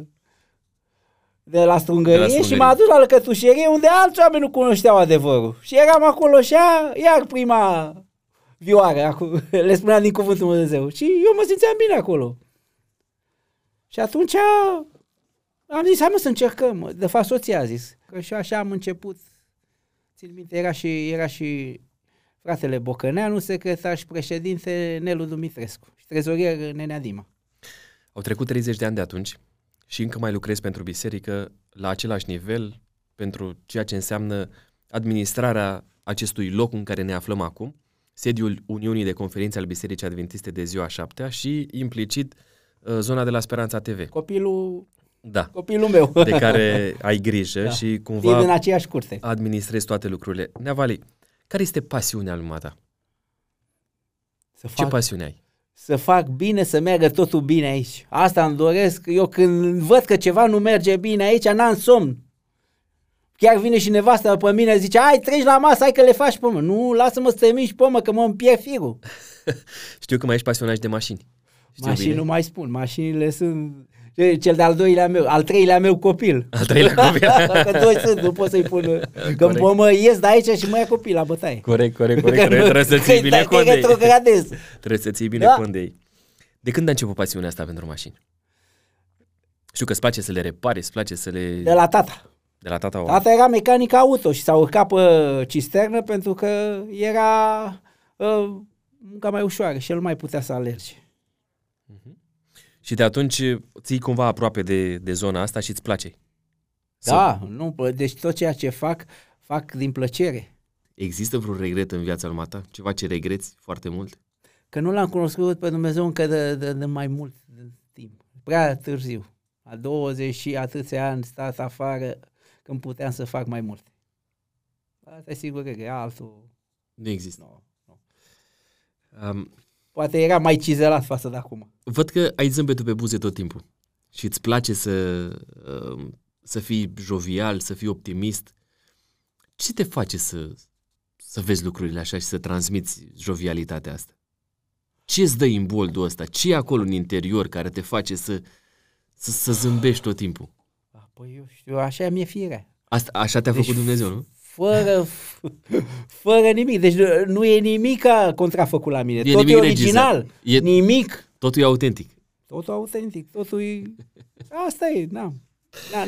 de la strungărie, de la strungărie. și m-a dus la lăcătușerie unde alți oameni nu cunoșteau adevărul. Și eram acolo și a, iar prima vioară, (laughs) le spuneam din cuvântul Dumnezeu. Și eu mă simțeam bine acolo. Și atunci am zis, hai mă să încercăm. De fapt, soția a zis. Că și așa am început. Țin minte, era și, era și fratele Bocăneanu, secretar și președinte Nelu Dumitrescu și trezorier Nenea Dima. Au trecut 30 de ani de atunci și încă mai lucrezi pentru biserică la același nivel pentru ceea ce înseamnă administrarea acestui loc în care ne aflăm acum, sediul Uniunii de Conferințe al Bisericii Adventiste de ziua 7 și implicit uh, zona de la Speranța TV. Copilul da. Copilul meu. De care ai grijă (laughs) da. și cumva e din aceeași curte. administrezi toate lucrurile. Neavali, care este pasiunea lui ta? Să fac, Ce pasiune ai? Să fac bine, să meargă totul bine aici. Asta îmi doresc. Eu când văd că ceva nu merge bine aici, n-am somn. Chiar vine și nevasta pe mine, zice, ai, treci la masă, hai că le faci pe mă. Nu, lasă-mă să te miști pe mă, că mă împierd firul. (laughs) Știu că mai ești pasionat de mașini. Știu Mașini bine. nu mai spun, mașinile sunt cel de-al doilea meu, al treilea meu copil. Al treilea copil. (laughs) că doi sunt, nu pot să-i pun. Că mă, mă ies de aici și mă ia copil la bătaie. Corect, corect, corect. Trebuie, trebuie să ții bine cont de ei. Trebuie să ții bine da. cont de ei. De când a început pasiunea asta pentru mașini? Știu că îți place să le repari, îți place să le... De la tata. De la tata? Tata era mecanic auto și s-a urcat pe cisternă pentru că era uh, munca mai ușoară și el nu mai putea să alerge. Uh-huh. Și de atunci ții cumva aproape de, de zona asta și îți place. Da, Sau... nu, deci tot ceea ce fac, fac din plăcere. Există vreun regret în viața lui ta? Ceva ce regreți foarte mult? Că nu l-am cunoscut pe Dumnezeu încă de, de, de mai mult de timp. Prea târziu. A 20 și atâția ani stat afară când puteam să fac mai multe. Asta e sigur că e altul. Nu există. Nu, nu. Um, Poate era mai cizelat față de acum. Văd că ai zâmbetul pe buze tot timpul și îți place să, uh, să fii jovial, să fii optimist. Ce te face să, să vezi lucrurile așa și să transmiți jovialitatea asta? Ce îți dă imboldul ăsta? Ce e acolo în interior care te face să, să, să zâmbești tot timpul? Păi eu știu, așa mi-e firea. Asta, așa te-a deci, făcut Dumnezeu, nu? Fără, fără nimic. Deci nu e nimic contrafăcut la mine. E Totul e original. E, nimic. Totul e autentic. Totul autentic. Totul e... Asta e, n-am.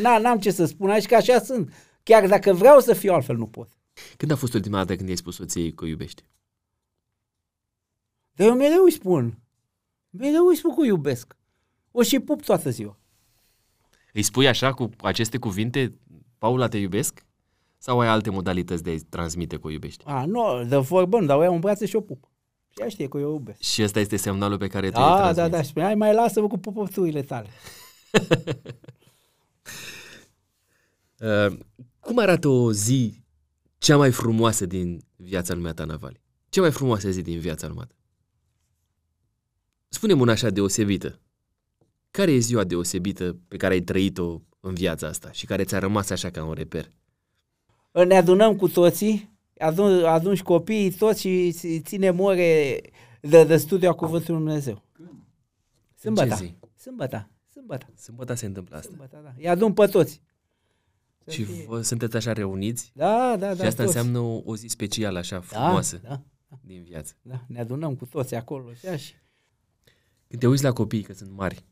N-am ce să spun aici că așa sunt. Chiar dacă vreau să fiu altfel, nu pot. Când a fost ultima dată când i-ai spus soției că o iubești? Dar eu mereu îi spun. Mereu îi spun că o iubesc. O și pup toată ziua. Îi spui așa cu aceste cuvinte, Paula, te iubesc? Sau ai alte modalități de a-i transmite că o iubești? A, nu, de vorbă, dar o iau în brațe și o pup. Și ea știe că eu o iubesc. Și ăsta este semnalul pe care te-ai Da, da, da, și hai mai lasă-mă cu pupăturile tale. (laughs) uh, cum arată o zi cea mai frumoasă din viața lui ta, Navali? Cea mai frumoasă zi din viața lui ta? Spune-mi una așa deosebită. Care e ziua deosebită pe care ai trăit-o în viața asta și care ți-a rămas așa ca un reper? Ne adunăm cu toții, adun, adun și copiii toți și ținem ore de, de studiu a Cuvântului Dumnezeu. Sâmbătă. Sâmbătă. Sâmbătă. Sâmbătă se întâmplă asta. Sâmbătă, da. Îi adun pe toți. și vă sunteți așa reuniți? Da, da, da. Și asta toți. înseamnă o, o zi specială, așa, da, frumoasă da, da. din viață. Da, ne adunăm cu toți acolo. Și așa. Când te uiți la copii, că sunt mari,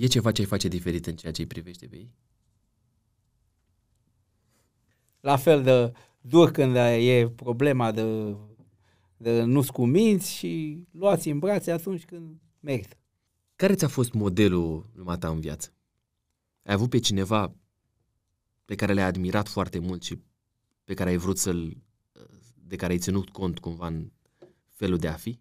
E ceva ce ai face diferit în ceea ce îi privește pe ei? La fel de dur când e problema de, de nu-ți cuminți și luați în brațe atunci când merită. Care ți-a fost modelul lumea ta în viață? Ai avut pe cineva pe care l-ai admirat foarte mult și pe care ai vrut să-l, de care ai ținut cont cumva în felul de a fi?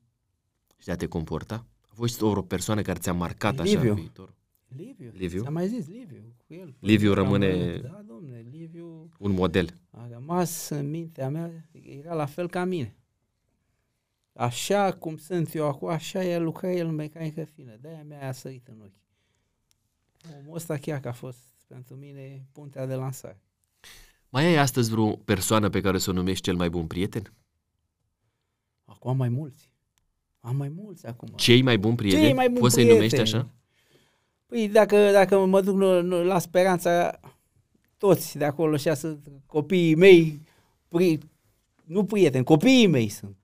și de a te comporta? A fost o persoană care ți-a marcat așa Liviu. viitor? Liviu. Liviu? Ți-am mai zis, Liviu. Cu el. Liviu Am rămâne- văzut. Da, domne, Liviu Un model. a rămas în mintea mea, era la fel ca mine. Așa cum sunt eu acum, așa el lucra el în mecanică fină. De-aia mi-a sărit în ochi. Omul ăsta chiar că a fost pentru mine puntea de lansare. Mai ai astăzi vreo persoană pe care să o numești cel mai bun prieten? Acum am mai mulți. Am mai mulți acum. Cei mai buni prieteni? Cei mai buni Poți să-i prieteni. numești așa? Păi dacă, dacă mă duc la, la Speranța, toți de acolo și sunt copiii mei, pri, nu prieteni, copiii mei sunt.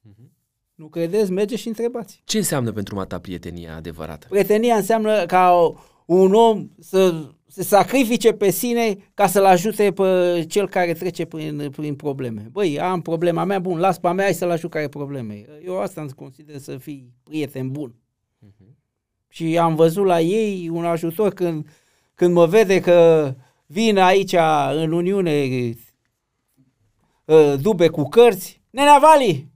Mhm. Nu credeți? Mergeți și întrebați. Ce înseamnă pentru mata prietenia adevărată? Prietenia înseamnă ca un om să se sacrifice pe sine ca să-l ajute pe cel care trece prin, prin probleme. Băi, am problema mea, bun, las pe a mea, hai să-l ajut care are probleme. Eu asta îmi consider să fii prieten bun. Și am văzut la ei un ajutor când, când mă vede că vin aici în Uniune uh, dube cu cărți. Nenea Vali,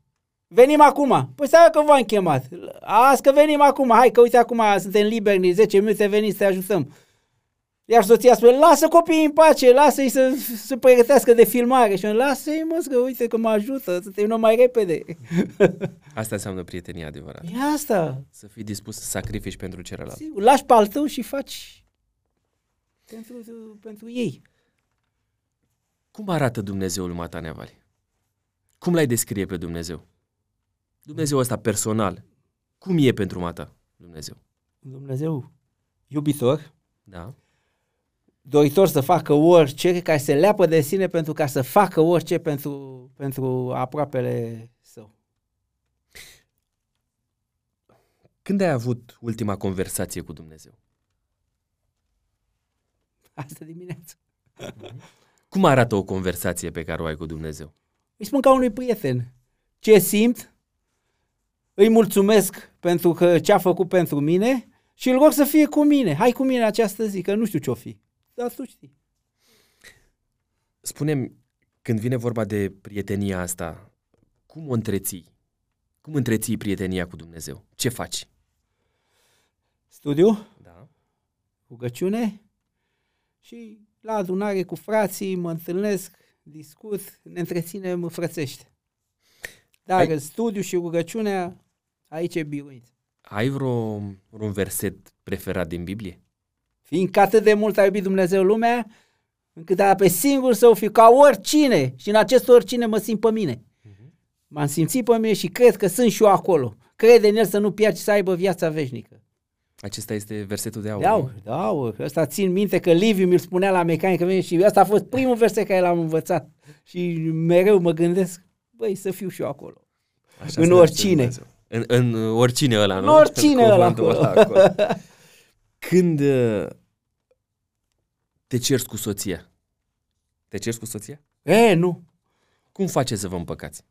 venim acum. Păi stai că v-am chemat. Azi că venim acum. Hai că uite acum suntem liberi, în 10 minute veniți să te ajutăm. Iar soția spune, lasă copiii în pace, lasă-i să se pregătească de filmare. Și eu, lasă-i mă, că uite că mă ajută, să terminăm mai repede. (laughs) Asta înseamnă prietenia adevărată. E asta. Să fii dispus să sacrifici pentru celălalt. Sigur, lași pe al tău și faci pentru, pentru ei. Cum arată Dumnezeul Mata Neavali? Cum l-ai descrie pe Dumnezeu? Dumnezeu ăsta personal. Cum e pentru Mata Dumnezeu? Dumnezeu iubitor, Da? Doritor să facă orice, care se leapă de sine pentru ca să facă orice pentru, pentru aproapele său. Când ai avut ultima conversație cu Dumnezeu? Asta dimineață. (laughs) Cum arată o conversație pe care o ai cu Dumnezeu? Îi spun ca unui prieten ce simt, îi mulțumesc pentru că ce a făcut pentru mine și îl rog să fie cu mine. Hai cu mine această zi, că nu știu ce-o fi. Dar tu știi. Spune-mi, când vine vorba de prietenia asta, cum o întreții? Cum întreții prietenia cu Dumnezeu? Ce faci? Studiu, Da. rugăciune și la adunare cu frații mă întâlnesc, discut, ne întreținem frățește. Dar Ai- Ai... studiu și rugăciunea aici e biruit. Ai vreo, vreun verset preferat din Biblie? Fiindcă atât de mult a iubit Dumnezeu lumea, încât a dat pe singur său fiu, ca oricine, și în acest oricine mă simt pe mine. M-am simțit pe mine și cred că sunt și eu acolo. Crede în el să nu pierd și să aibă viața veșnică. Acesta este versetul de aur. Da, nu? aur, da, aur. Ăsta țin minte că Liviu mi-l spunea la mecanică vine și ăsta a fost primul verset care l-am învățat. Și mereu mă gândesc, băi, să fiu și eu acolo. Așa în se naște oricine. Dumnezeu. În, în oricine ăla, În nu? oricine ăla Cuvântul acolo. ăla acolo. (laughs) Când uh, te cerți cu soția, te cerți cu soția? E, nu. Cum faceți să vă împăcați?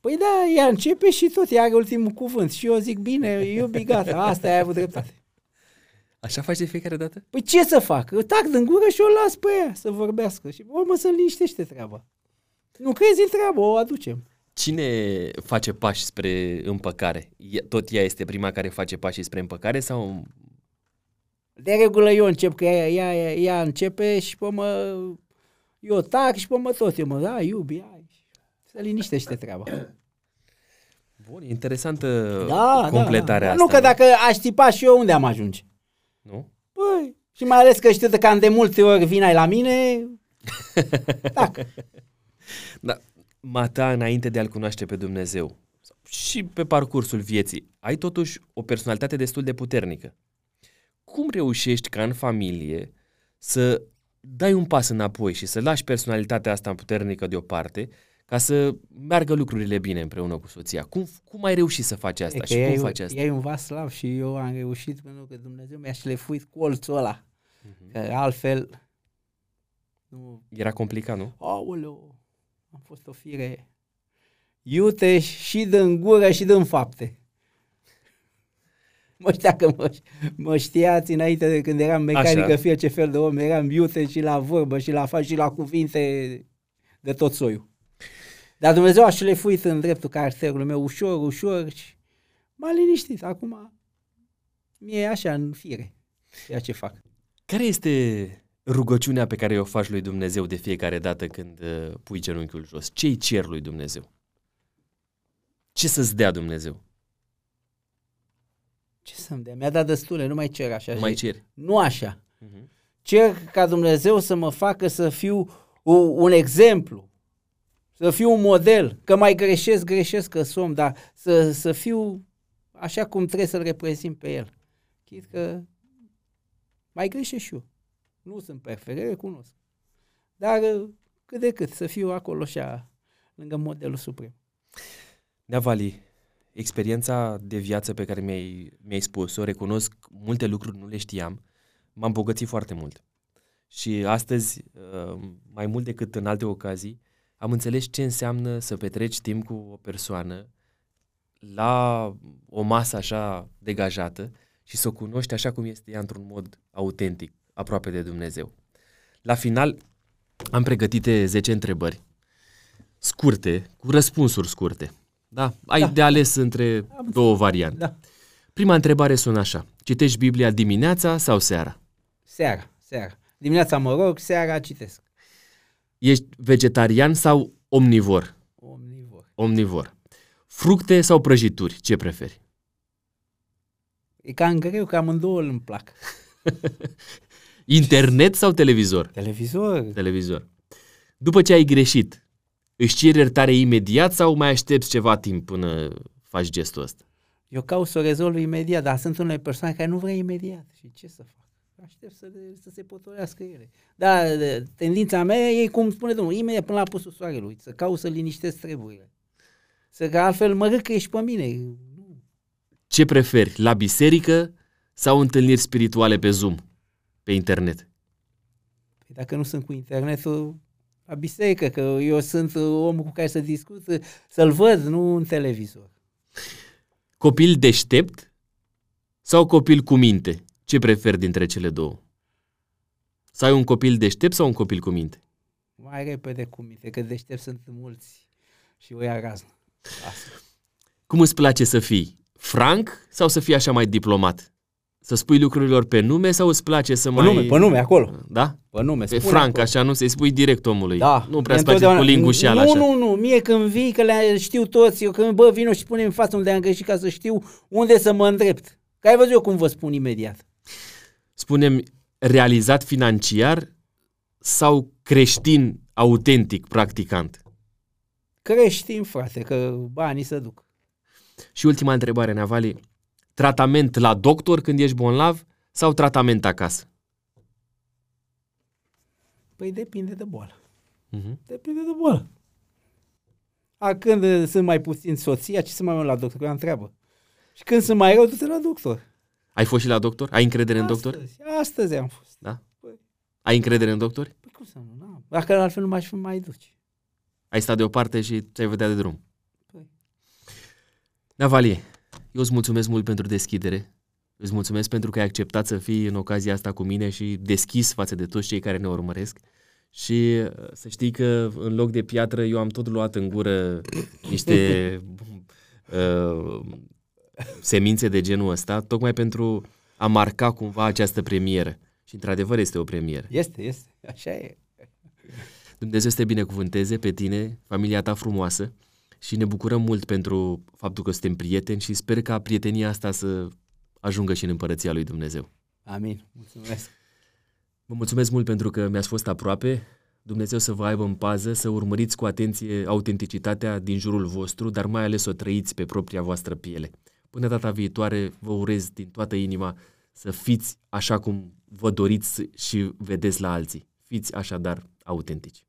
Păi da, ea începe și tot, ea are ultimul cuvânt. Și eu zic, bine, iubi, gata, asta ai avut dreptate. Așa faci de fiecare dată? Păi ce să fac? Eu tac din gură și o las pe ea să vorbească. Și pe urmă să liniștește treaba. Nu crezi în treabă, o aducem. Cine face pași spre împăcare? E- Tot ea este prima care face pașii spre împăcare sau De regulă eu încep, că ea, ea, ea, ea începe și pe mă, eu tac și pe mă tot. Eu mă, da, iubi, hai. Să liniștește treaba. (coughs) Bun, e interesantă Da, completarea da, da. asta. Nu că dacă aș tipa și eu, unde am ajunge? Nu? Păi, și mai ales că știu că am de multe ori vin ai la mine, (laughs) tac. Da, Mata, înainte de a-L cunoaște pe Dumnezeu și pe parcursul vieții, ai totuși o personalitate destul de puternică. Cum reușești ca în familie să dai un pas înapoi și să lași personalitatea asta puternică deoparte ca să meargă lucrurile bine împreună cu soția? Cum, cum ai reușit să faci asta E că și ea cum e- faci asta? Ea e un vas slav și eu am reușit pentru că Dumnezeu mi-a șlefuit colțul ăla. Că altfel, nu, Era complicat, nu? aoleu, am fost o fire iute și din gură și din fapte. (laughs) Mă știa că mă, mă știați înainte de când eram mecanică, Așa. fie ce fel de om, eram iute și la vorbă și la fac și la cuvinte de tot soiul. Dar Dumnezeu a șlefuit în dreptul caracterului meu ușor, ușor și m-a liniștit. Acum mie e așa în fire ceea ce fac. Care este rugăciunea pe care o faci lui Dumnezeu de fiecare dată când uh, pui genunchiul jos? Ce-i cer lui Dumnezeu? Ce să-ți dea Dumnezeu? Ce să-mi dea? Mi-a dat destule, nu mai cer așa. Nu mai ceri. Nu așa. Uh-huh. Cer ca Dumnezeu să mă facă să fiu un exemplu, să fiu un model, că mai greșesc, greșesc că som, dar să, să fiu așa cum trebuie să-L reprezint pe El. Chit că mai greșesc și eu. Nu sunt perfect, recunosc. Dar cât de cât să fiu acolo așa, lângă modelul suprem. Neavali, experiența de viață pe care mi-ai, mi-ai spus-o, recunosc, multe lucruri nu le știam, m-am bogățit foarte mult. Și astăzi, uh, mai mult decât în alte ocazii, am înțeles ce înseamnă să petreci timp cu o persoană la o masă așa degajată și să o cunoști așa cum este ea într-un mod autentic, aproape de Dumnezeu. La final am pregătit 10 întrebări scurte, cu răspunsuri scurte. Da? Ai da. de ales între am două variante. Da. Prima întrebare sună așa. Citești Biblia dimineața sau seara? Seara, seara. Dimineața mă rog, seara citesc. Ești vegetarian sau omnivor? Omnivor. Omnivor. Fructe sau prăjituri? Ce preferi? E cam greu, că amândouă îmi plac. (laughs) Internet sau televizor? Televizor. Televizor. După ce ai greșit, își ceri iertare imediat sau mai aștepți ceva timp până faci gestul ăsta? Eu caut să o rezolv imediat, dar sunt unele persoane care nu vrea imediat. Și ce să fac? Aștept să, să se potolească ele. Dar tendința mea e, cum spune domnul, imediat până la pusul soarelui, să caut să liniștesc treburile. Să că altfel mă râcă ești pe mine. Ce preferi, la biserică sau întâlniri spirituale pe Zoom, pe internet? Păi dacă nu sunt cu internetul, la biserică, că eu sunt omul cu care să discut, să-l văd, nu în televizor. Copil deștept sau copil cu minte? Ce preferi dintre cele două? Să ai un copil deștept sau un copil cu minte? Mai repede cu minte, că deștept sunt mulți și o ia raznă. Asta. Cum îți place să fii? Franc sau să fii așa mai diplomat? Să spui lucrurilor pe nume sau îți place să pe mai... nume, pe nume, acolo. Da? Pe nume, Pe franc, acolo. așa, nu să-i spui direct omului. Da. Nu prea îți place cu lingușeala Nu, așa. nu, nu, mie când vii, că le știu toți, eu când bă, vino și pune în față unde am greșit ca să știu unde să mă îndrept. Că ai văzut eu cum vă spun imediat. Spunem realizat financiar sau creștin autentic practicant? Creștin, frate, că banii se duc. Și ultima întrebare, Neavali. Tratament la doctor când ești bolnav sau tratament acasă? Păi depinde de boală. Uh-huh. Depinde de boală. A, când uh, sunt mai puțin soția, ce să mai merg la doctor? Că eu am treabă. Și când sunt mai rău, du-te la doctor. Ai fost și la doctor? Ai încredere în astăzi, doctor? Astăzi am fost. Da? Păi. Ai încredere în doctori? Păi cum să nu? N-am. Dacă altfel nu m-aș fi mai duci. Ai stat deoparte și ți-ai vedea de drum. Păi. Navalie, eu îți mulțumesc mult pentru deschidere. Îți mulțumesc pentru că ai acceptat să fii în ocazia asta cu mine și deschis față de toți cei care ne urmăresc. Și uh, să știi că în loc de piatră eu am tot luat în gură niște (laughs) uh, semințe de genul ăsta, tocmai pentru a marca cumva această premieră. Și într-adevăr este o premieră. Este, este. Așa e. Dumnezeu să te binecuvânteze pe tine, familia ta frumoasă și ne bucurăm mult pentru faptul că suntem prieteni și sper ca prietenia asta să ajungă și în împărăția lui Dumnezeu. Amin. Mulțumesc. Vă mulțumesc mult pentru că mi-ați fost aproape. Dumnezeu să vă aibă în pază, să urmăriți cu atenție autenticitatea din jurul vostru, dar mai ales să o trăiți pe propria voastră piele. Până data viitoare, vă urez din toată inima să fiți așa cum vă doriți și vedeți la alții. Fiți așadar autentici.